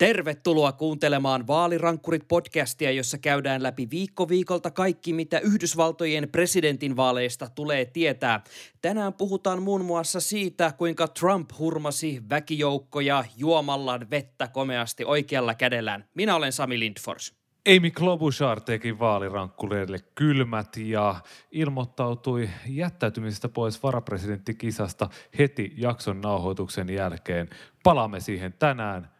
Tervetuloa kuuntelemaan Vaalirankkurit-podcastia, jossa käydään läpi viikko viikolta kaikki, mitä Yhdysvaltojen presidentinvaaleista tulee tietää. Tänään puhutaan muun muassa siitä, kuinka Trump hurmasi väkijoukkoja juomalla vettä komeasti oikealla kädellään. Minä olen Sami Lindfors. Amy Klobuchar teki vaalirankkureille kylmät ja ilmoittautui jättäytymisestä pois varapresidenttikisasta heti jakson nauhoituksen jälkeen. Palaamme siihen tänään –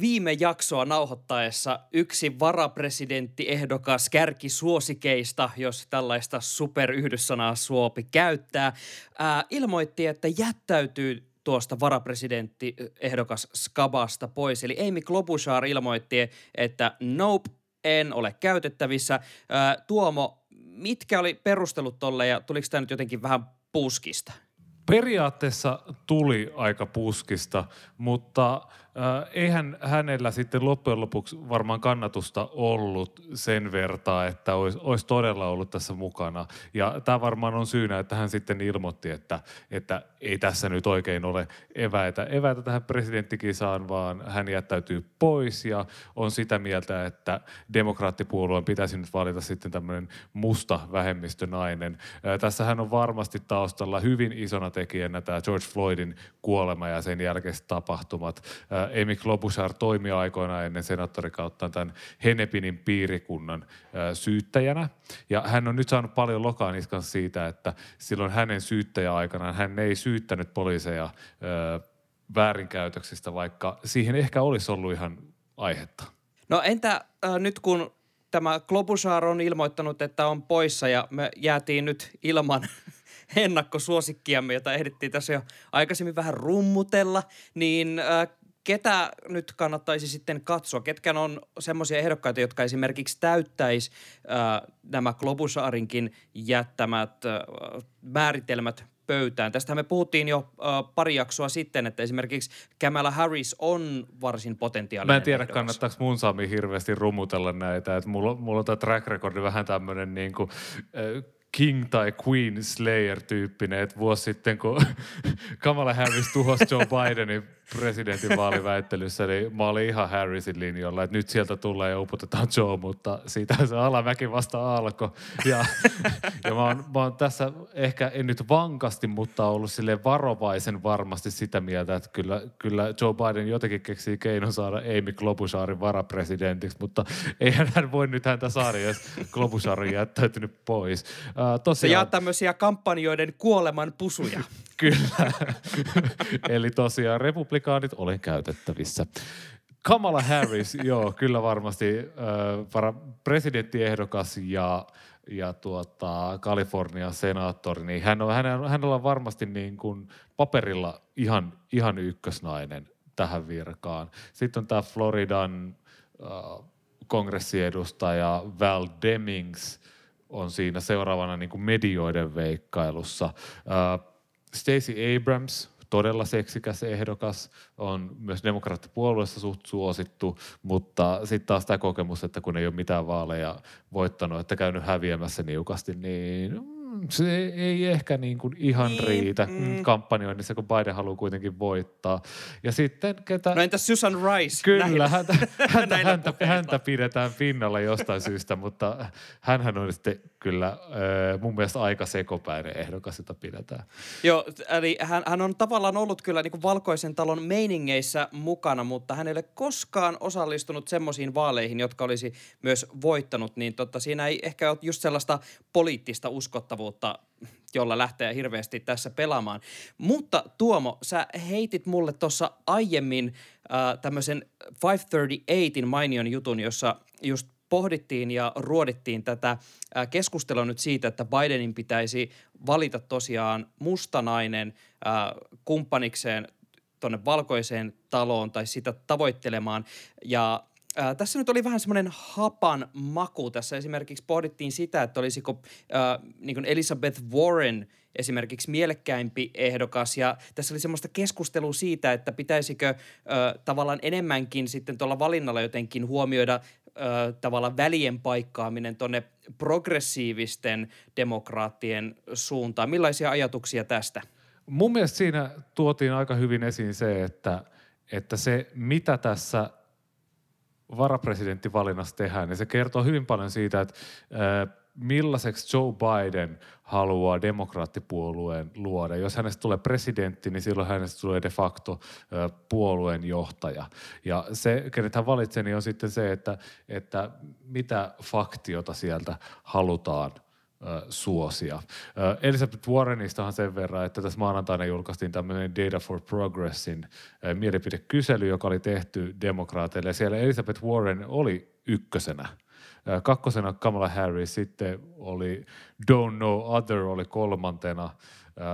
viime jaksoa nauhoittaessa yksi varapresidenttiehdokas kärki suosikeista, jos tällaista superyhdyssanaa suopi käyttää, ää, ilmoitti, että jättäytyy tuosta varapresidenttiehdokas Skabasta pois. Eli Amy Klobuchar ilmoitti, että nope, en ole käytettävissä. Ää, Tuomo, mitkä oli perustelut tolle ja tuliko tämä nyt jotenkin vähän puskista? Periaatteessa tuli aika puskista, mutta eihän hänellä sitten loppujen lopuksi varmaan kannatusta ollut sen vertaa, että olisi, olisi todella ollut tässä mukana. Ja tämä varmaan on syynä, että hän sitten ilmoitti, että, että ei tässä nyt oikein ole eväitä, eväitä tähän presidenttikisaan, vaan hän jättäytyy pois ja on sitä mieltä, että demokraattipuolueen pitäisi nyt valita sitten tämmöinen musta vähemmistönainen. Äh, tässähän on varmasti taustalla hyvin isona tekijänä tämä George Floydin kuolema ja sen jälkeiset tapahtumat. Amy Klobuchar toimi aikoinaan ennen senaattorikauttaan tämän Hennepinin piirikunnan syyttäjänä. Ja hän on nyt saanut paljon lokaan siitä, että silloin hänen syyttäjäaikanaan hän ei syyttänyt poliiseja väärinkäytöksistä, vaikka siihen ehkä olisi ollut ihan aihetta. No entä äh, nyt kun tämä Klobuchar on ilmoittanut, että on poissa ja me jäätiin nyt ilman ennakkosuosikkiamme, jota ehdittiin tässä jo aikaisemmin vähän rummutella, niin äh, ketä nyt kannattaisi sitten katsoa? Ketkä on semmoisia ehdokkaita, jotka esimerkiksi täyttäisi äh, nämä Globusaarinkin jättämät äh, määritelmät pöytään. Tästä me puhuttiin jo äh, pari jaksoa sitten, että esimerkiksi Kamala Harris on varsin potentiaalinen Mä en tiedä, ehdokas. kannattaako mun Sami hirveästi rumutella näitä. Että mulla, mulla on tämä track recordi vähän tämmöinen niin kuin, äh, King tai Queen Slayer-tyyppinen, että vuosi sitten, kun Kamala Harris tuhosi Joe Bidenin presidentin vaaliväittelyssä, niin mä olin ihan Harrisin linjalla, että nyt sieltä tulee ja uputetaan Joe, mutta siitä se alamäki vasta alkoi. Ja, ja mä, oon, mä oon tässä ehkä, en nyt vankasti, mutta ollut sille varovaisen varmasti sitä mieltä, että kyllä, kyllä Joe Biden jotenkin keksii keinon saada Amy Klobucharin varapresidentiksi, mutta eihän hän voi nyt häntä saada, jos Klobuchar on jättäytynyt pois. Uh, tosiaan... Se jaa tämmöisiä kampanjoiden kuoleman pusuja. Kyllä. Eli tosiaan republikaanit olen käytettävissä. Kamala Harris, joo, kyllä varmasti äh, presidenttiehdokas ja, ja tuota, Kalifornian senaattori, niin hän on, hän, hänellä on varmasti niin kuin paperilla ihan, ihan ykkösnainen tähän virkaan. Sitten on tämä Floridan äh, kongressiedustaja Val Demings on siinä seuraavana niin kuin medioiden veikkailussa. Äh, Stacey Abrams, todella seksikäs ehdokas, on myös demokraattipuolueessa suht suosittu, mutta sitten taas tämä kokemus, että kun ei ole mitään vaaleja voittanut, että käynyt häviämässä niukasti, niin se ei ehkä niin kuin ihan niin, riitä mm. kampanjoinnissa, kun Biden haluaa kuitenkin voittaa. Ja sitten ketä... No entä Susan Rice? Kyllä, häntä, häntä, häntä, häntä pidetään pinnalla jostain syystä, mutta hän on sitten kyllä mun mielestä aika sekopäinen ehdokas, jota pidetään. Joo, eli hän, hän on tavallaan ollut kyllä niin kuin valkoisen talon meiningeissä mukana, mutta hän ei ole koskaan osallistunut semmoisiin vaaleihin, jotka olisi myös voittanut, niin totta, siinä ei ehkä ole just sellaista poliittista uskottavuutta jolla lähtee hirveästi tässä pelaamaan. Mutta Tuomo, sä heitit mulle tuossa aiemmin äh, tämmöisen 538 mainion jutun, jossa just pohdittiin ja ruodittiin tätä keskustelua nyt siitä, että Bidenin pitäisi valita tosiaan mustanainen kumppanikseen tuonne valkoiseen taloon tai sitä tavoittelemaan. Ja tässä nyt oli vähän semmoinen hapan maku. Tässä esimerkiksi pohdittiin sitä, että olisiko ää, niin kuin Elizabeth Warren esimerkiksi mielekkäimpi ehdokas. Ja tässä oli semmoista keskustelua siitä, että pitäisikö ää, tavallaan enemmänkin sitten tuolla valinnalla jotenkin huomioida ää, tavallaan välien paikkaaminen tuonne progressiivisten demokraattien suuntaan. Millaisia ajatuksia tästä? Mun mielestä siinä tuotiin aika hyvin esiin se, että, että se mitä tässä varapresidenttivalinnassa tehdään, niin se kertoo hyvin paljon siitä, että millaiseksi Joe Biden haluaa demokraattipuolueen luoda. Jos hänestä tulee presidentti, niin silloin hänestä tulee de facto puolueen johtaja. Ja se, kenet hän valitsee, niin on sitten se, että, että mitä faktiota sieltä halutaan suosia. Elizabeth Warrenistahan sen verran, että tässä maanantaina julkaistiin tämmöinen Data for Progressin mielipidekysely, joka oli tehty demokraateille. Siellä Elizabeth Warren oli ykkösenä. Kakkosena Kamala Harris, sitten oli Don't Know Other oli kolmantena,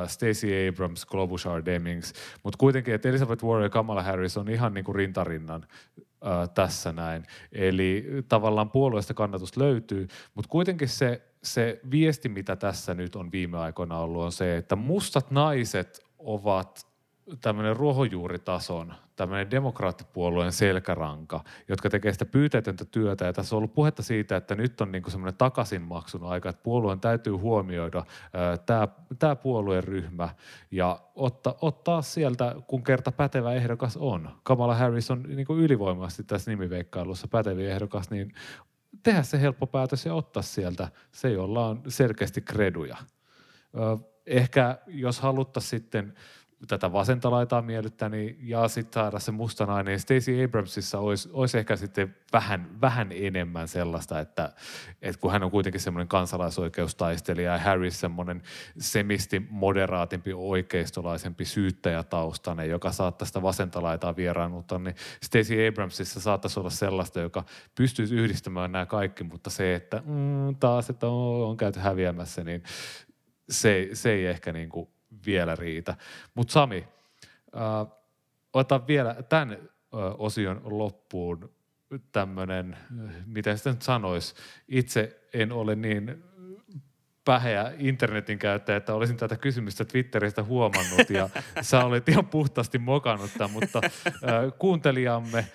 Stacey Abrams, Klobuchar Demings, mutta kuitenkin, että Elizabeth Warren ja Kamala Harris on ihan niin kuin rintarinnan tässä näin. Eli tavallaan puolueesta kannatus löytyy, mutta kuitenkin se se viesti, mitä tässä nyt on viime aikoina ollut, on se, että mustat naiset ovat tämmöinen ruohonjuuritason, tämmöinen demokraattipuolueen selkäranka, jotka tekee sitä pyyteetöntä työtä. Ja tässä on ollut puhetta siitä, että nyt on niinku semmoinen takaisinmaksun aika, että puolueen täytyy huomioida tämä puolueen ryhmä ja otta, ottaa sieltä, kun kerta pätevä ehdokas on. Kamala Harris on niinku ylivoimaisesti tässä nimiveikkailussa pätevi ehdokas, niin tehdä se helppo päätös ja ottaa sieltä se, jolla on selkeästi kreduja. Ehkä jos haluttaisiin sitten tätä vasenta laitaa miellyttää niin, ja sitten saada se musta nainen. Niin Stacey Abramsissa olisi, olisi ehkä sitten vähän, vähän enemmän sellaista, että, että kun hän on kuitenkin semmoinen kansalaisoikeustaistelija ja Harris semmoinen semisti moderaatimpi, oikeistolaisempi syyttäjätaustainen, joka saattaa sitä vasenta laitaa vieraannuttaa, niin Stacey Abramsissa saattaisi olla sellaista, joka pystyisi yhdistämään nämä kaikki, mutta se, että mm, taas, että on, on käyty häviämässä, niin se, se ei ehkä niin kuin vielä riitä. Mutta Sami, äh, ota vielä tämän äh, osion loppuun tämmöinen, miten sitä nyt sanoisi, itse en ole niin päheä internetin käyttäjä, että olisin tätä kysymystä Twitteristä huomannut ja sä olet ihan puhtaasti mokannut tämän, mutta äh, kuuntelijamme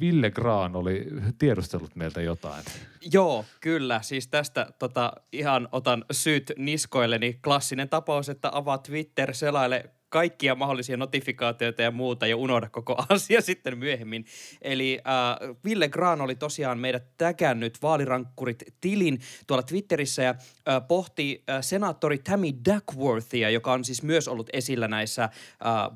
Ville Graan oli tiedustellut meiltä jotain. Joo, kyllä. Siis tästä tota, ihan otan syyt niskoilleni. Klassinen tapaus, että avaat Twitter, selaile kaikkia mahdollisia notifikaatioita ja muuta ja unohda koko asia sitten myöhemmin. Eli äh, Ville Graan oli tosiaan meidät täkännyt vaalirankkurit tilin tuolla Twitterissä ja äh, pohti äh, senaattori Tammy Duckworthia, joka on siis myös ollut esillä näissä äh,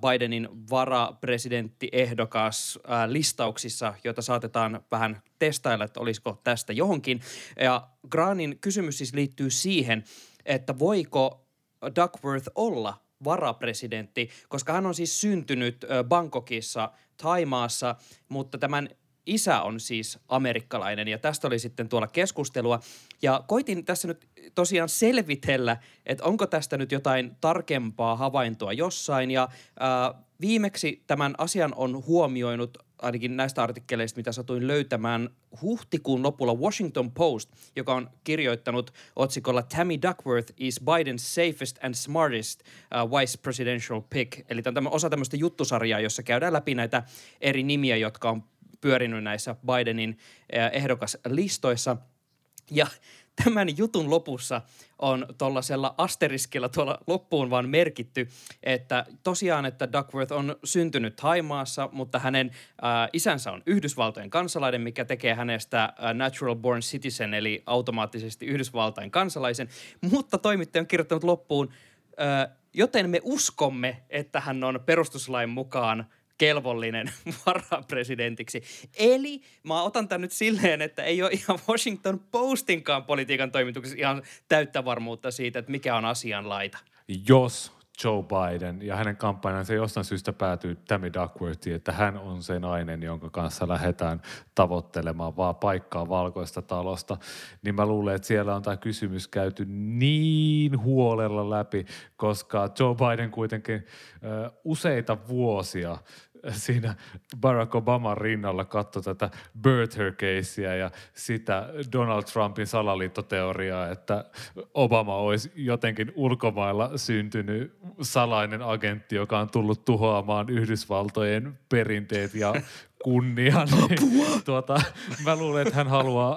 Bidenin varapresidenttiehdokas äh, listauksissa, joita saatetaan vähän testailla, että olisiko tästä johonkin. Ja Graanin kysymys siis liittyy siihen, että voiko Duckworth olla varapresidentti, koska hän on siis syntynyt Bangkokissa, Taimaassa, mutta tämän isä on siis amerikkalainen ja tästä oli sitten tuolla keskustelua. Ja koitin tässä nyt tosiaan selvitellä, että onko tästä nyt jotain tarkempaa havaintoa jossain ja äh, viimeksi tämän asian on huomioinut ainakin näistä artikkeleista, mitä satuin löytämään huhtikuun lopulla Washington Post, joka on kirjoittanut otsikolla Tammy Duckworth is Biden's safest and smartest uh, vice presidential pick. Eli tämä on osa tämmöistä juttusarjaa, jossa käydään läpi näitä eri nimiä, jotka on pyörinyt näissä Bidenin uh, ehdokaslistoissa. Ja tämän jutun lopussa on tuollaisella asteriskilla tuolla loppuun vaan merkitty, että tosiaan, että Duckworth on syntynyt Haimaassa, mutta hänen äh, isänsä on Yhdysvaltojen kansalainen, mikä tekee hänestä äh, natural born citizen, eli automaattisesti Yhdysvaltain kansalaisen. Mutta toimittaja on kirjoittanut loppuun, äh, joten me uskomme, että hän on perustuslain mukaan – kelvollinen varapresidentiksi. Eli mä otan tämän nyt silleen, että ei ole ihan Washington Postinkaan politiikan toimituksessa ihan täyttä varmuutta siitä, että mikä on asian laita. Jos Joe Biden ja hänen kampanjansa jostain syystä päätyy Tammy Duckworthiin, että hän on se nainen, jonka kanssa lähdetään tavoittelemaan vaan paikkaa valkoista talosta, niin mä luulen, että siellä on tämä kysymys käyty niin huolella läpi, koska Joe Biden kuitenkin ö, useita vuosia siinä Barack Obaman rinnalla katsoi tätä birther casea ja sitä Donald Trumpin salaliittoteoriaa, että Obama olisi jotenkin ulkomailla syntynyt salainen agentti, joka on tullut tuhoamaan Yhdysvaltojen perinteet ja kunnia. Niin, tuota, mä luulen, että hän haluaa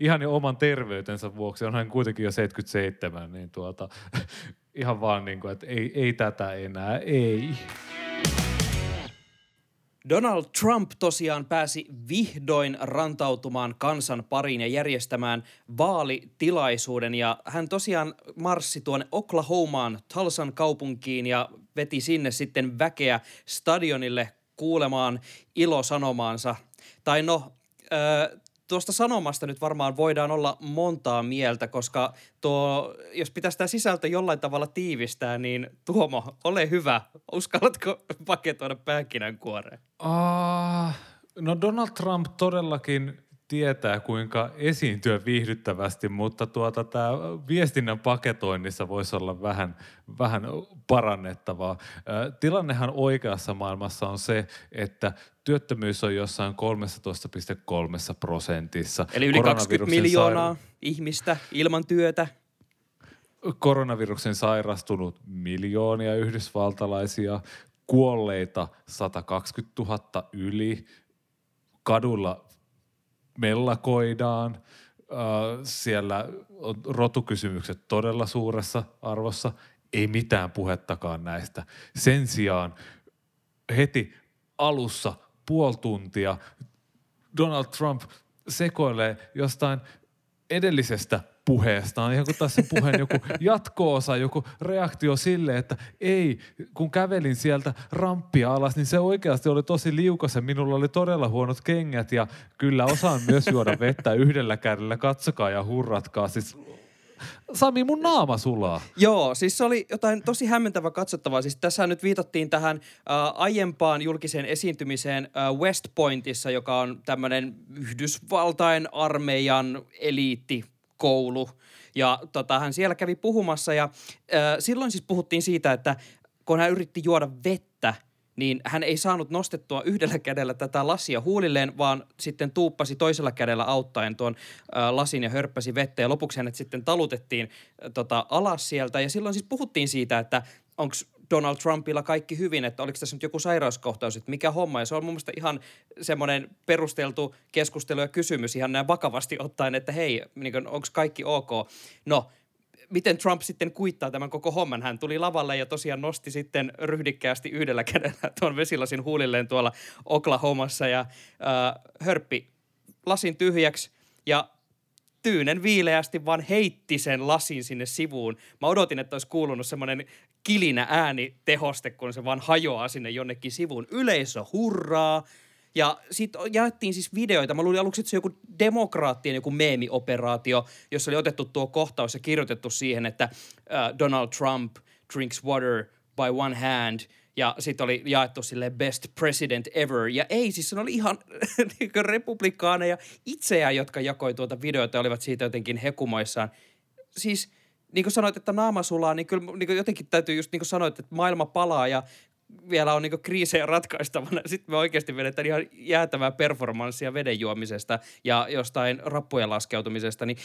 ihan jo oman terveytensä vuoksi, on hän kuitenkin jo 77, niin tuota, ihan vaan niin kuin, että ei, ei tätä enää, ei. Donald Trump tosiaan pääsi vihdoin rantautumaan kansan pariin ja järjestämään vaalitilaisuuden. Ja hän tosiaan marssi tuonne Oklahomaan, Tulsan kaupunkiin ja veti sinne sitten väkeä stadionille kuulemaan ilosanomaansa. Tai no, tuosta sanomasta nyt varmaan voidaan olla montaa mieltä, koska tuo, jos pitäisi tämä sisältö jollain tavalla tiivistää, niin Tuomo, ole hyvä. Uskallatko paketoida pähkinänkuoreen? Uh, no Donald Trump todellakin tietää, kuinka esiintyä viihdyttävästi, mutta tuota, tämä viestinnän paketoinnissa voisi olla vähän, vähän parannettavaa. Tilannehan oikeassa maailmassa on se, että työttömyys on jossain 13,3 prosentissa. Eli yli 20 miljoonaa saira- ihmistä ilman työtä. Koronaviruksen sairastunut miljoonia yhdysvaltalaisia, kuolleita 120 000 yli, kadulla mellakoidaan, siellä on rotukysymykset todella suuressa arvossa, ei mitään puhettakaan näistä. Sen sijaan heti alussa puoli tuntia Donald Trump sekoilee jostain edellisestä puheestaan, ihan kuin tässä puheen joku jatko-osa, joku reaktio sille, että ei, kun kävelin sieltä ramppia alas, niin se oikeasti oli tosi liukas ja minulla oli todella huonot kengät ja kyllä osaan myös juoda vettä yhdellä kädellä, katsokaa ja hurratkaa. Siis Sami, mun naama sulaa. Joo, siis se oli jotain tosi hämmentävää katsottavaa. Siis tässä nyt viitattiin tähän äh, aiempaan julkiseen esiintymiseen äh, West Pointissa, joka on tämmöinen Yhdysvaltain armeijan eliitti koulu. Ja tota, hän siellä kävi puhumassa ja äh, silloin siis puhuttiin siitä, että kun hän yritti juoda vettä, niin hän ei saanut nostettua yhdellä kädellä tätä lasia huulilleen, vaan sitten tuuppasi toisella kädellä auttaen tuon äh, lasin ja hörppäsi vettä. Ja lopuksi hänet sitten talutettiin äh, tota, alas sieltä. Ja silloin siis puhuttiin siitä, että onko Donald Trumpilla kaikki hyvin, että oliko tässä nyt joku sairauskohtaus, että mikä homma. Ja se on mun mielestä ihan semmoinen perusteltu keskustelu ja kysymys ihan näin vakavasti ottaen, että hei, niin onko kaikki ok. No, miten Trump sitten kuittaa tämän koko homman. Hän tuli lavalle ja tosiaan nosti sitten ryhdikkäästi yhdellä kädellä tuon vesilasin huulilleen tuolla Oklahomassa ja äh, hörppi lasin tyhjäksi ja tyynen viileästi vaan heitti sen lasin sinne sivuun. Mä odotin, että olisi kuulunut semmoinen kilinä ääni tehoste, kun se vaan hajoaa sinne jonnekin sivuun. Yleisö hurraa. Ja sitten jaettiin siis videoita. Mä luulin aluksi, että se joku demokraattien joku meemioperaatio, jossa oli otettu tuo kohtaus ja kirjoitettu siihen, että uh, Donald Trump drinks water by one hand – ja sitten oli jaettu sille best president ever. Ja ei, siis se oli ihan niin republikaaneja itseään, jotka jakoi tuota videota ja olivat siitä jotenkin hekumoissaan. Siis niin kuin sanoit, että naama sulaa, niin kyllä niin kuin jotenkin täytyy just niin kuin sanoit, että maailma palaa ja vielä on niin kriisejä ratkaistavana. Sitten me oikeasti vedetään ihan jäätävää performanssia veden juomisesta ja jostain rappujen laskeutumisesta. Niin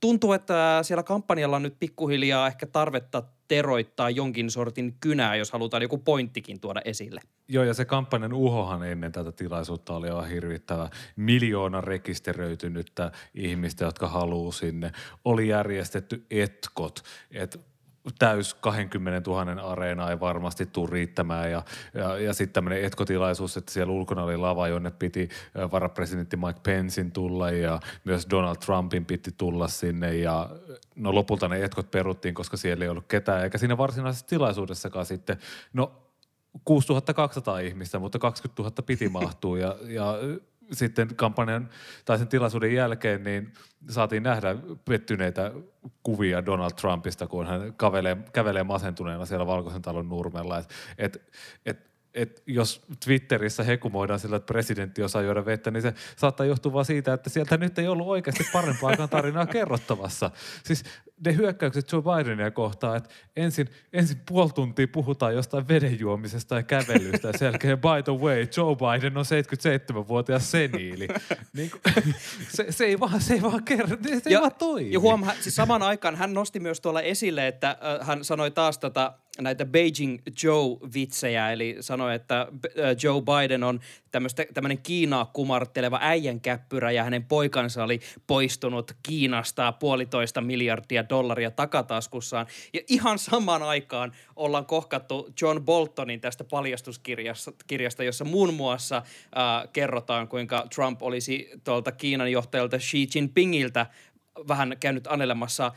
tuntuu, että siellä kampanjalla on nyt pikkuhiljaa ehkä tarvetta teroittaa jonkin sortin kynää, jos halutaan joku pointtikin tuoda esille. Joo, ja se kampanjan uhohan ennen tätä tilaisuutta oli aivan hirvittävä. Miljoona rekisteröitynyttä ihmistä, jotka haluaa sinne. Oli järjestetty etkot, että täys 20 000 areena ei varmasti tule riittämään. Ja, ja, ja sitten tämmöinen etkotilaisuus, että siellä ulkona oli lava, jonne piti varapresidentti Mike Pencein tulla ja myös Donald Trumpin piti tulla sinne. Ja no lopulta ne etkot peruttiin, koska siellä ei ollut ketään eikä siinä varsinaisessa tilaisuudessakaan sitten, no 6200 ihmistä, mutta 20 000 piti mahtua. Ja, ja sitten kampanjan tai sen tilaisuuden jälkeen niin saatiin nähdä pettyneitä kuvia Donald Trumpista, kun hän kävelee, kävelee masentuneena siellä Valkoisen talon nurmella. Et, et, et, et jos Twitterissä hekumoidaan sillä, että presidentti osaa juoda vettä, niin se saattaa johtua vaan siitä, että sieltä nyt ei ollut oikeasti parempaakaan tarinaa kerrottavassa. Siis ne hyökkäykset Joe Bidenia kohtaan, että ensin, ensin puoli tuntia puhutaan jostain vedenjuomisesta ja kävelystä ja sen jälkeen by the way, Joe Biden on 77-vuotias seniili. Niin kuin, se, se, ei vaan, se ei vaan kerro, se ja, ei vaan toimi. Ja huom, siis saman aikaan hän nosti myös tuolla esille, että äh, hän sanoi taas tota, näitä Beijing Joe-vitsejä, eli sanoi, että äh, Joe Biden on tämmöinen Kiinaa kumartteleva äijänkäppyrä ja hänen poikansa oli poistunut Kiinasta puolitoista miljardia dollaria takataskussaan. Ja ihan samaan aikaan ollaan kohkattu John Boltonin tästä paljastuskirjasta, jossa muun muassa äh, kerrotaan, kuinka Trump olisi tuolta Kiinan johtajalta Xi Jinpingiltä vähän käynyt anelemassa ä,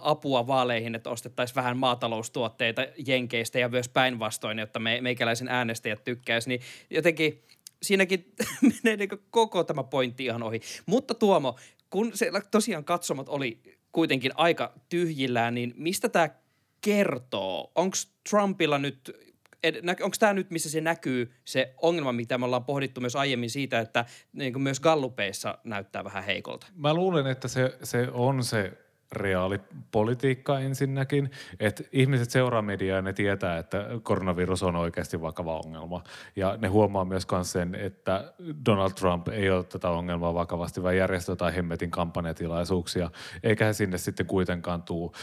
apua vaaleihin, että ostettaisiin vähän maataloustuotteita Jenkeistä ja myös päinvastoin, jotta me, meikäläisen äänestäjät tykkäisi. Niin jotenkin siinäkin menee niin koko tämä pointti ihan ohi. Mutta Tuomo, kun se tosiaan katsomot oli kuitenkin aika tyhjillään, niin mistä tämä kertoo? Onko Trumpilla nyt onko tämä nyt, missä se näkyy, se ongelma, mitä me ollaan pohdittu myös aiemmin siitä, että niin kuin myös gallupeissa näyttää vähän heikolta? Mä luulen, että se, se on se reaalipolitiikka ensinnäkin, että ihmiset seuraa mediaa ja ne tietää, että koronavirus on oikeasti vakava ongelma. Ja ne huomaa myös sen, että Donald Trump ei ole tätä ongelmaa vakavasti, vaan järjestää jotain hemmetin kampanjatilaisuuksia, eikä he sinne sitten kuitenkaan tuu.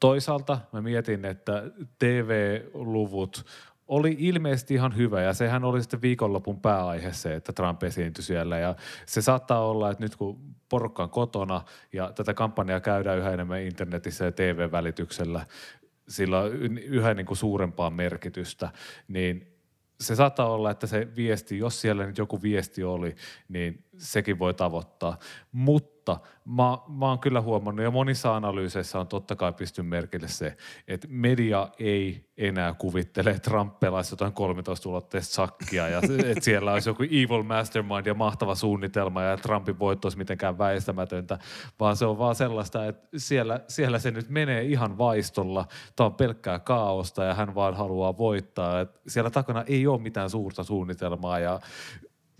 Toisaalta mä mietin, että TV-luvut oli ilmeisesti ihan hyvä ja sehän oli sitten viikonlopun pääaihe se, että Trump esiintyi siellä ja se saattaa olla, että nyt kun porukka on kotona ja tätä kampanjaa käydään yhä enemmän internetissä ja TV-välityksellä, sillä on yhä niin kuin suurempaa merkitystä, niin se saattaa olla, että se viesti, jos siellä nyt joku viesti oli, niin sekin voi tavoittaa. Mutta mä, mä oon kyllä huomannut, ja monissa analyyseissä on totta kai pysty merkille se, että media ei enää kuvittele, että Trump pelaisi jotain 13-ulotteista sakkia, ja että siellä olisi joku evil mastermind ja mahtava suunnitelma, ja Trumpin voitto olisi mitenkään väistämätöntä, vaan se on vaan sellaista, että siellä, siellä se nyt menee ihan vaistolla. Tämä on pelkkää kaaosta, ja hän vaan haluaa voittaa. Et siellä takana ei ole mitään suurta suunnitelmaa, ja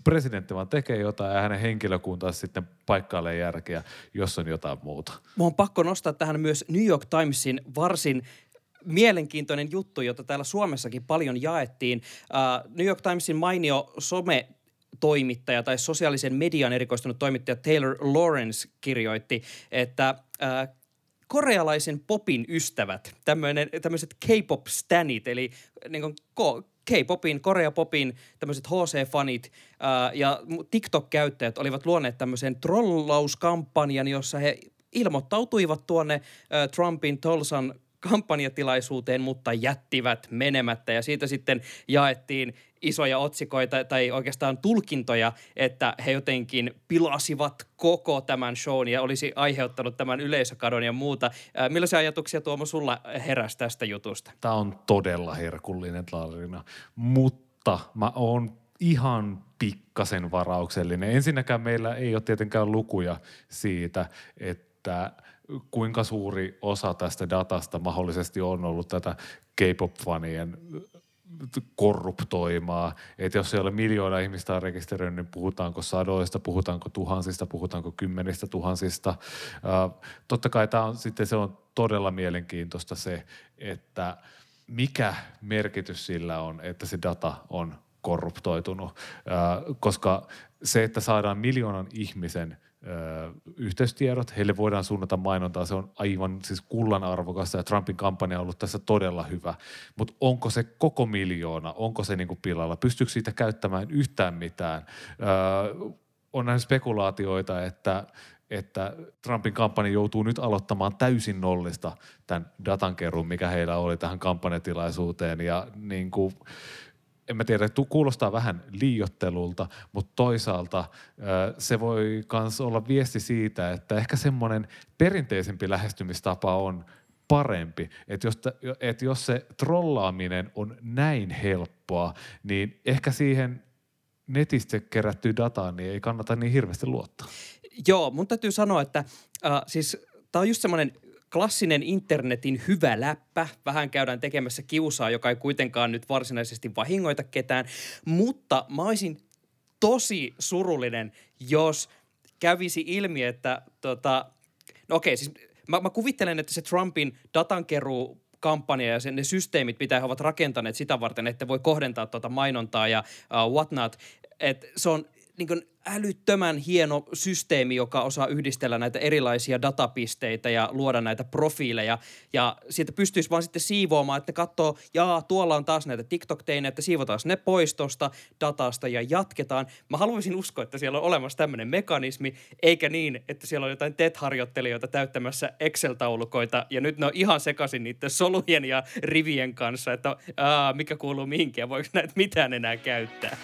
presidentti vaan tekee jotain ja hänen henkilökuntansa sitten paikkailee järkeä, jos on jotain muuta. Mä on pakko nostaa tähän myös New York Timesin varsin mielenkiintoinen juttu, jota täällä Suomessakin paljon jaettiin. Uh, New York Timesin mainio some toimittaja tai sosiaalisen median erikoistunut toimittaja Taylor Lawrence kirjoitti, että uh, korealaisen popin ystävät, tämmöiset K-pop-stanit, eli niin kuin K-popin, Korea-popin tämmöiset HC-fanit ja TikTok-käyttäjät olivat luoneet tämmöisen trollauskampanjan, jossa he ilmoittautuivat tuonne Trumpin Tolsan kampanjatilaisuuteen, mutta jättivät menemättä. Ja siitä sitten jaettiin isoja otsikoita tai oikeastaan tulkintoja, että he jotenkin pilasivat koko tämän shown ja olisi aiheuttanut tämän yleisökadon ja muuta. Millaisia ajatuksia Tuomo sulla heräsi tästä jutusta? Tämä on todella herkullinen tarina, mutta mä oon ihan pikkasen varauksellinen. Ensinnäkään meillä ei ole tietenkään lukuja siitä, että – kuinka suuri osa tästä datasta mahdollisesti on ollut tätä K-pop-fanien korruptoimaa. Että jos siellä miljoona ihmistä on rekisteröinyt, niin puhutaanko sadoista, puhutaanko tuhansista, puhutaanko kymmenistä tuhansista. Uh, totta kai tämä on sitten se on todella mielenkiintoista se, että mikä merkitys sillä on, että se data on korruptoitunut, koska se, että saadaan miljoonan ihmisen – yhteystiedot, heille voidaan suunnata mainontaa, se on aivan siis kullan arvokasta ja Trumpin kampanja on ollut tässä todella hyvä, mutta onko se koko miljoona, onko se niinku pilalla, pystyykö siitä käyttämään yhtään mitään? Öö, on nähnyt spekulaatioita, että että Trumpin kampanja joutuu nyt aloittamaan täysin nollista tämän datankeruun, mikä heillä oli tähän kampanjatilaisuuteen. Ja niin kuin, en mä tiedä, kuulostaa vähän liiottelulta, mutta toisaalta se voi myös olla viesti siitä, että ehkä semmoinen perinteisempi lähestymistapa on parempi. Että jos, et jos se trollaaminen on näin helppoa, niin ehkä siihen netistä kerättyä dataan niin ei kannata niin hirveästi luottaa. Joo, mun täytyy sanoa, että äh, siis tämä on just semmoinen klassinen internetin hyvä läppä. Vähän käydään tekemässä kiusaa, joka ei kuitenkaan nyt varsinaisesti vahingoita ketään. Mutta mä olisin tosi surullinen, jos kävisi ilmi, että tota, no okei, siis mä, mä kuvittelen, että se Trumpin datankeruu kampanja ja sen, ne systeemit, mitä he ovat rakentaneet sitä varten, että voi kohdentaa tuota mainontaa ja uh, whatnot, että se on niin kuin älyttömän hieno systeemi, joka osaa yhdistellä näitä erilaisia datapisteitä ja luoda näitä profiileja. Ja siitä pystyisi vaan sitten siivoamaan, että katsoo, jaa, tuolla on taas näitä TikTok-teinejä, että siivotaan ne pois tuosta datasta ja jatketaan. Mä haluaisin uskoa, että siellä on olemassa tämmöinen mekanismi, eikä niin, että siellä on jotain TET-harjoittelijoita täyttämässä Excel-taulukoita ja nyt ne on ihan sekaisin niiden solujen ja rivien kanssa, että aa, mikä kuuluu mihinkin ja voiko näitä mitään enää käyttää.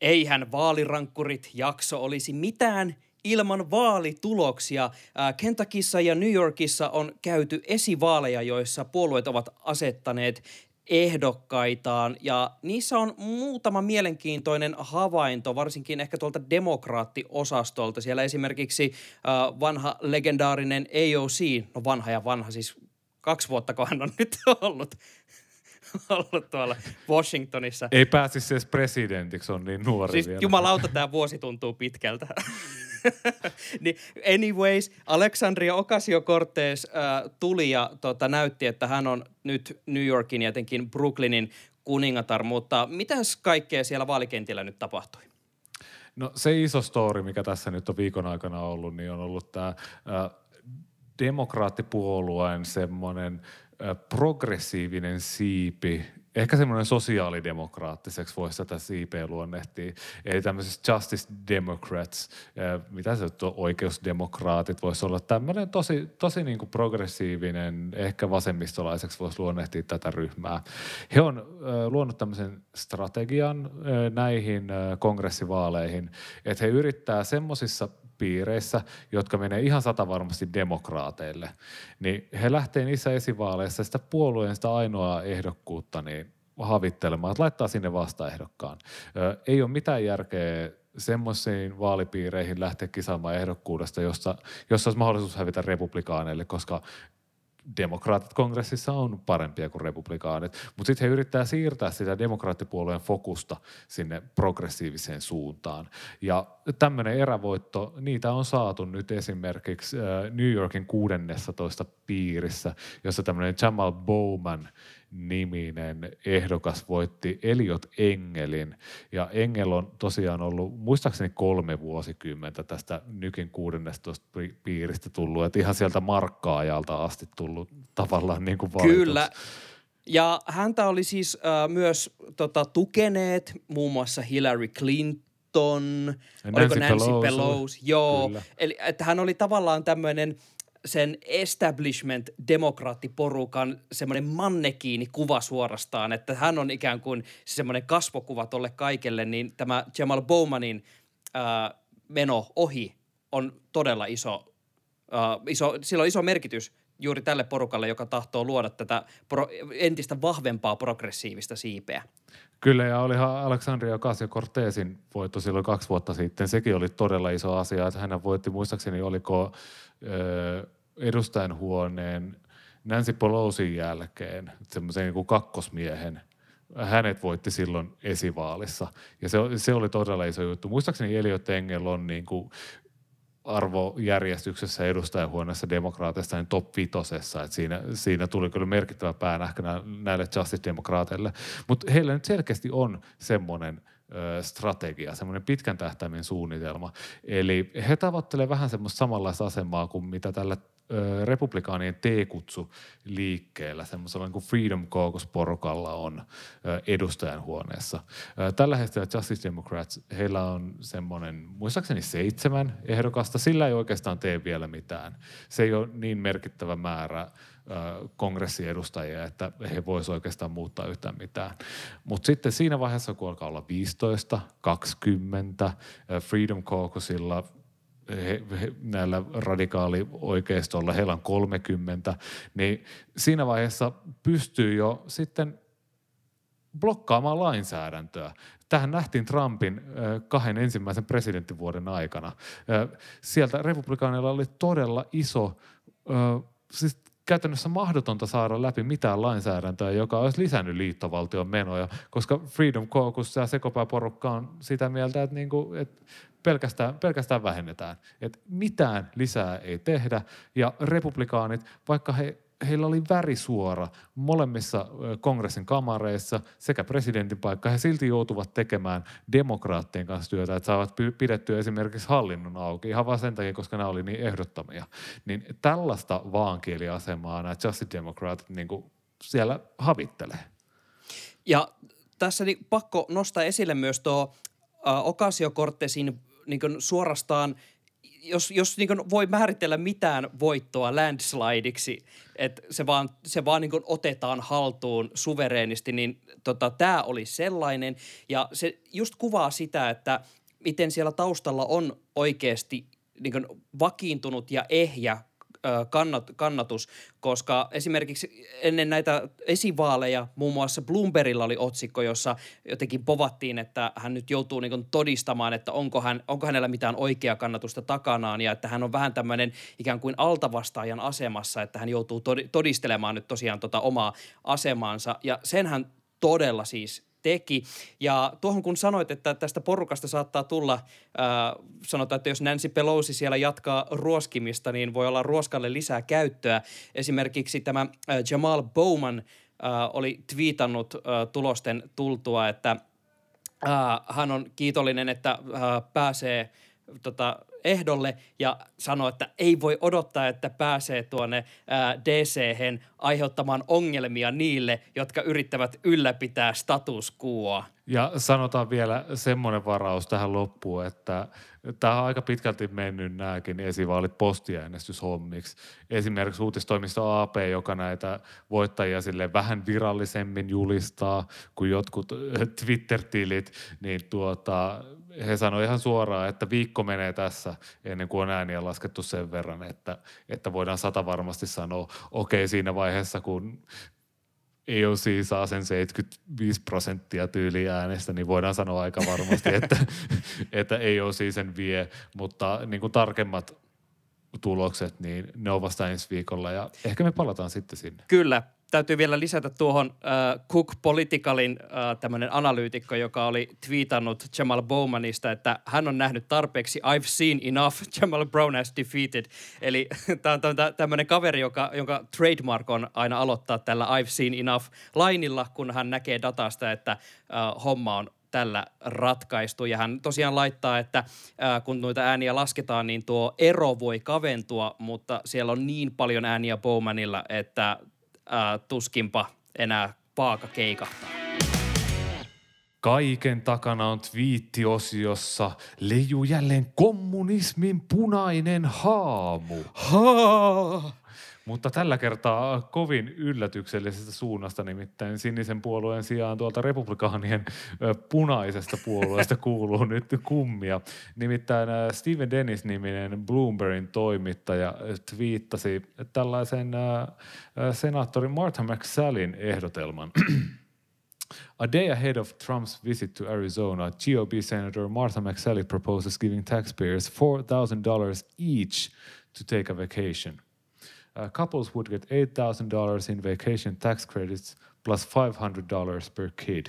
Eihän vaalirankkurit jakso olisi mitään ilman vaalituloksia. Kentuckissa ja New Yorkissa on käyty esivaaleja, joissa puolueet ovat asettaneet ehdokkaitaan ja niissä on muutama mielenkiintoinen havainto, varsinkin ehkä tuolta demokraattiosastolta. Siellä esimerkiksi äh, vanha legendaarinen AOC, no vanha ja vanha, siis kaksi vuotta hän on nyt ollut, ollut tuolla Washingtonissa. Ei pääsisi edes presidentiksi, on niin nuori Siis vielä. jumalauta, tämä vuosi tuntuu pitkältä. niin anyways, Alexandria Ocasio-Cortez äh, tuli ja tota, näytti, että hän on nyt New Yorkin ja etenkin Brooklynin kuningatar, mutta mitäs kaikkea siellä vaalikentillä nyt tapahtui? No se iso story, mikä tässä nyt on viikon aikana ollut, niin on ollut tämä äh, demokraattipuolueen semmoinen äh, progressiivinen siipi, ehkä semmoinen sosiaalidemokraattiseksi voisi tätä siipeä luonnehtia. Eli tämmöiset Justice Democrats, mitä se on, oikeusdemokraatit voisi olla tämmöinen tosi, tosi niin kuin progressiivinen, ehkä vasemmistolaiseksi voisi luonnehtia tätä ryhmää. He on luonut tämmöisen strategian näihin kongressivaaleihin, että he yrittää semmoisissa piireissä, jotka menee ihan satavarmasti demokraateille, niin he lähtee niissä esivaaleissa sitä puolueen sitä ainoaa ehdokkuutta niin havittelemaan, että laittaa sinne vastaehdokkaan. Ei ole mitään järkeä semmoisiin vaalipiireihin lähteä kisaamaan ehdokkuudesta, jossa, jossa olisi mahdollisuus hävitä republikaaneille, koska demokraatit kongressissa on parempia kuin republikaanit, mutta sitten he yrittää siirtää sitä demokraattipuolueen fokusta sinne progressiiviseen suuntaan. Ja tämmöinen erävoitto, niitä on saatu nyt esimerkiksi äh, New Yorkin 16 piirissä, jossa tämmöinen Jamal Bowman niminen ehdokas voitti Eliot Engelin. Ja Engel on tosiaan ollut muistaakseni kolme vuosikymmentä tästä Nykin 16 piiristä tullut, että ihan sieltä markkaajalta asti tullut tavallaan niin kuin valituksi. Kyllä. Ja häntä oli siis äh, myös tota, tukeneet muun muassa Hillary Clinton, Ja oliko Nancy Nancy Pelosi. Pelosi, joo. Kyllä. Eli että hän oli tavallaan tämmöinen sen establishment demokraattiporukan semmoinen mannekiini kuva suorastaan, että hän on ikään kuin semmoinen kasvokuva tolle kaikelle, niin tämä Jamal Bowmanin äh, meno ohi on todella iso, äh, iso, sillä on iso merkitys juuri tälle porukalle, joka tahtoo luoda tätä pro, entistä vahvempaa progressiivista siipeä. Kyllä, ja olihan Alexandria Ocasio-Cortezin voitto silloin kaksi vuotta sitten. Sekin oli todella iso asia, että hän voitti, muistaakseni oliko edustajanhuoneen Nancy Pelosin jälkeen semmoisen niin kuin kakkosmiehen. Hänet voitti silloin esivaalissa, ja se, se oli todella iso juttu. Muistaakseni Eliot Engel on niin kuin arvojärjestyksessä edustajahuoneessa demokraateista niin top vitosessa, että siinä, siinä tuli kyllä merkittävä päänähkä nä- näille justice-demokraateille. Mutta heillä nyt selkeästi on semmoinen strategia, semmoinen pitkän tähtäimen suunnitelma. Eli he tavoittelevat vähän semmoista samanlaista asemaa kuin mitä tällä republikaanien T-kutsu liikkeellä, semmoisella niin kuin Freedom Caucus-porukalla on ö, edustajanhuoneessa. Ö, Tällä hetkellä Justice Democrats, heillä on semmoinen, muistaakseni seitsemän ehdokasta, sillä ei oikeastaan tee vielä mitään. Se ei ole niin merkittävä määrä kongressiedustajia, että he voisivat oikeastaan muuttaa yhtään mitään. Mutta sitten siinä vaiheessa, kun alkaa olla 15, 20, ö, Freedom Caucusilla he, he, näillä radikaali-oikeistolla, heillä on 30, niin siinä vaiheessa pystyy jo sitten blokkaamaan lainsäädäntöä. Tähän nähtiin Trumpin kahden ensimmäisen presidenttivuoden aikana. Sieltä republikaaneilla oli todella iso, siis käytännössä mahdotonta saada läpi mitään lainsäädäntöä, joka olisi lisännyt liittovaltion menoja, koska Freedom Caucus ja sekopääporukka on sitä mieltä, että, niin kuin, että pelkästään, pelkästään vähennetään. Että mitään lisää ei tehdä ja republikaanit, vaikka he heillä oli värisuora molemmissa kongressin kamareissa sekä presidentin paikka. He silti joutuvat tekemään demokraattien kanssa työtä, että saavat pidettyä esimerkiksi hallinnon auki ihan vain sen takia, koska nämä oli niin ehdottomia. Niin tällaista vaankieliasemaa nämä Justice Democratit niin siellä havittelee. Ja tässä niin pakko nostaa esille myös tuo Ocasio-Cortezin niin suorastaan – jos, jos niin voi määritellä mitään voittoa landslideiksi, että se vaan, se vaan niin otetaan haltuun suvereenisti, niin tota, tämä oli sellainen. Ja se just kuvaa sitä, että miten siellä taustalla on oikeasti niin vakiintunut ja ehjä kannat, kannatus, koska esimerkiksi ennen näitä esivaaleja muun muassa Bloombergilla oli otsikko, jossa jotenkin povattiin, että hän nyt joutuu niin todistamaan, että onko, hän, onko hänellä mitään oikeaa kannatusta takanaan ja että hän on vähän tämmöinen ikään kuin altavastaajan asemassa, että hän joutuu todistelemaan nyt tosiaan tota omaa asemaansa. Ja sen hän todella siis teki. Ja tuohon kun sanoit, että tästä porukasta saattaa tulla, äh, sanotaan, että jos Nancy Pelosi siellä jatkaa ruoskimista, niin voi olla ruoskalle lisää käyttöä. Esimerkiksi tämä äh, Jamal Bowman äh, oli twiitannut äh, tulosten tultua, että äh, hän on kiitollinen, että äh, pääsee tota, ehdolle ja sanoi, että ei voi odottaa, että pääsee tuonne dc aiheuttamaan ongelmia niille, jotka yrittävät ylläpitää status quoa. Ja sanotaan vielä semmoinen varaus tähän loppuun, että tämä on aika pitkälti mennyt nämäkin esivaalit postiäänestyshommiksi. Esimerkiksi uutistoimisto AP, joka näitä voittajia sille vähän virallisemmin julistaa kuin jotkut Twitter-tilit, niin tuota, he sanoivat ihan suoraan, että viikko menee tässä ennen kuin on ääniä laskettu sen verran, että, että voidaan sata varmasti sanoa, okei okay, siinä vaiheessa, kun EOC saa sen 75 prosenttia tyyli äänestä, niin voidaan sanoa aika varmasti, että, että EOC sen vie, mutta niin kuin tarkemmat tulokset, niin ne on vasta ensi viikolla ja ehkä me palataan sitten sinne. Kyllä, täytyy vielä lisätä tuohon äh, Cook Politicalin äh, tämmöinen analyytikko, joka oli twiitannut Jamal Bowmanista, että hän on nähnyt tarpeeksi I've seen enough, Jamal Brown has defeated. Eli tämä on tämmöinen kaveri, joka, jonka trademark on aina aloittaa tällä I've seen enough lainilla, kun hän näkee datasta, että äh, homma on tällä ratkaistu. Ja hän tosiaan laittaa, että ää, kun noita ääniä lasketaan, niin tuo ero voi kaventua, mutta siellä on niin paljon ääniä Bowmanilla, että ää, tuskinpa enää paaka keikahtaa. Kaiken takana on twiittiosiossa leiju jälleen kommunismin punainen haamu. Ha! Mutta tällä kertaa kovin yllätyksellisestä suunnasta, nimittäin sinisen puolueen sijaan tuolta republikaanien punaisesta puolueesta kuuluu nyt kummia. Nimittäin Steven Dennis-niminen Bloombergin toimittaja twiittasi tällaisen senaattori Martha McSallin ehdotelman. A day ahead of Trump's visit to Arizona, GOP Senator Martha McSally proposes giving taxpayers $4,000 each to take a vacation. Uh, couples would get $8,000 in vacation tax credits plus $500 per kid.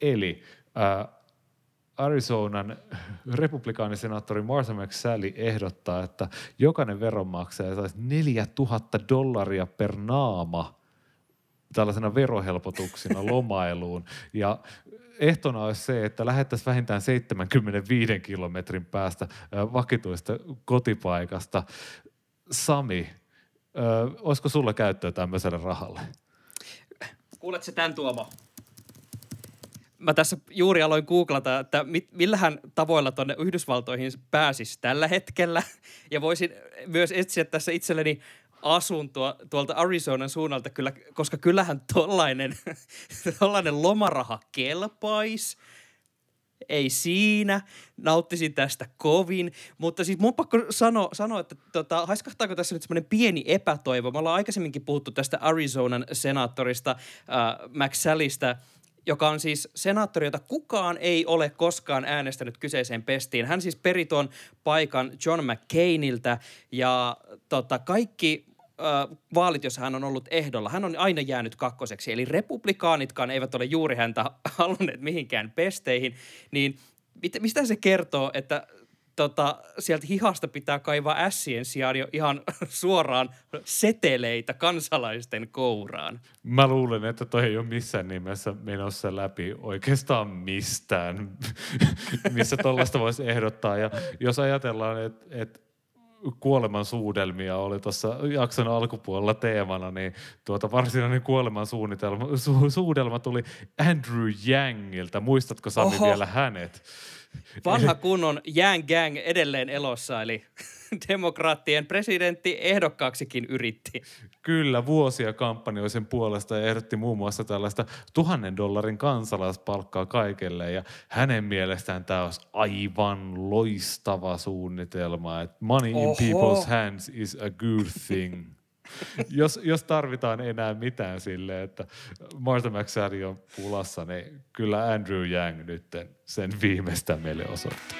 Eli uh, Arizonan republikaanisenaattori Martha McSally ehdottaa, että jokainen veronmaksaja saisi 4000 dollaria per naama tällaisena verohelpotuksina lomailuun. Ja ehtona olisi se, että lähettäisiin vähintään 75 kilometrin päästä vakituista kotipaikasta. Sami, Ö, olisiko sulla käyttöä tämmöiselle rahalle? Kuuletko tämän Tuomo? Mä tässä juuri aloin googlata, että mit, millähän tavoilla tuonne Yhdysvaltoihin pääsisi tällä hetkellä. Ja voisin myös etsiä tässä itselleni asuntoa tuolta Arizonan suunnalta, kyllä, koska kyllähän tollainen, tollainen lomaraha kelpaisi – ei siinä, nauttisin tästä kovin, mutta siis mun pakko sano, sanoa, että tota, haiskahtaako tässä nyt semmoinen pieni epätoivo. Me ollaan aikaisemminkin puhuttu tästä Arizonan senaattorista äh, McSallista, joka on siis senaattori, jota kukaan ei ole koskaan äänestänyt kyseiseen pestiin. Hän siis peri tuon paikan John McCainiltä ja tota, kaikki äh, vaalit, jossa hän on ollut ehdolla, hän on aina jäänyt kakkoseksi. Eli republikaanitkaan eivät ole juuri häntä halunneet mihinkään pesteihin. Niin mit, mistä se kertoo, että tota, sieltä hihasta pitää kaivaa ässien sijaan jo ihan suoraan seteleitä kansalaisten kouraan. Mä luulen, että toi ei ole missään nimessä menossa läpi oikeastaan mistään, missä tuollaista voisi ehdottaa. Ja jos ajatellaan, että et kuoleman suudelmia oli tuossa jakson alkupuolella teemana, niin tuota varsinainen kuoleman suunnitelma, su, suudelma tuli Andrew Yangilta. Muistatko Sami Oho. vielä hänet? Vanha kunnon Yang Gang edelleen elossa, eli demokraattien presidentti ehdokkaaksikin yritti. Kyllä, vuosia kampanjoi sen puolesta ja ehdotti muun muassa tällaista tuhannen dollarin kansalaispalkkaa kaikelle. Ja hänen mielestään tämä olisi aivan loistava suunnitelma, että money in Oho. people's hands is a good thing jos, jos tarvitaan enää mitään sille, että Martha McSally on pulassa, niin kyllä Andrew Yang nyt sen viimeistä meille osoittaa.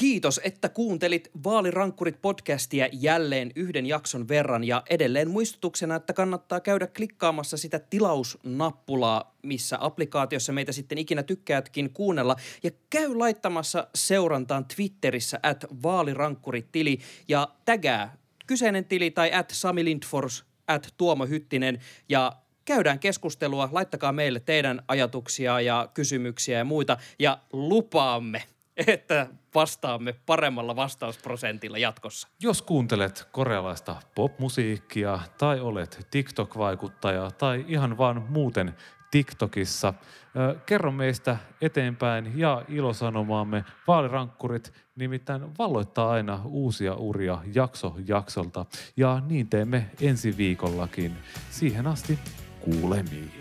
Kiitos, että kuuntelit Vaalirankkurit podcastia jälleen yhden jakson verran ja edelleen muistutuksena, että kannattaa käydä klikkaamassa sitä tilausnappulaa, missä applikaatiossa meitä sitten ikinä tykkäätkin kuunnella ja käy laittamassa seurantaan Twitterissä at vaalirankkurit-tili ja tägää kyseinen tili tai at Sami Lindfors, at Tuomo Hyttinen. Ja käydään keskustelua, laittakaa meille teidän ajatuksia ja kysymyksiä ja muita. Ja lupaamme, että vastaamme paremmalla vastausprosentilla jatkossa. Jos kuuntelet korealaista popmusiikkia tai olet TikTok-vaikuttaja tai ihan vaan muuten TikTokissa. Kerro meistä eteenpäin ja ilosanomaamme vaalirankkurit nimittäin valloittaa aina uusia uria jakso jaksolta ja niin teemme ensi viikollakin. Siihen asti kuulemiin.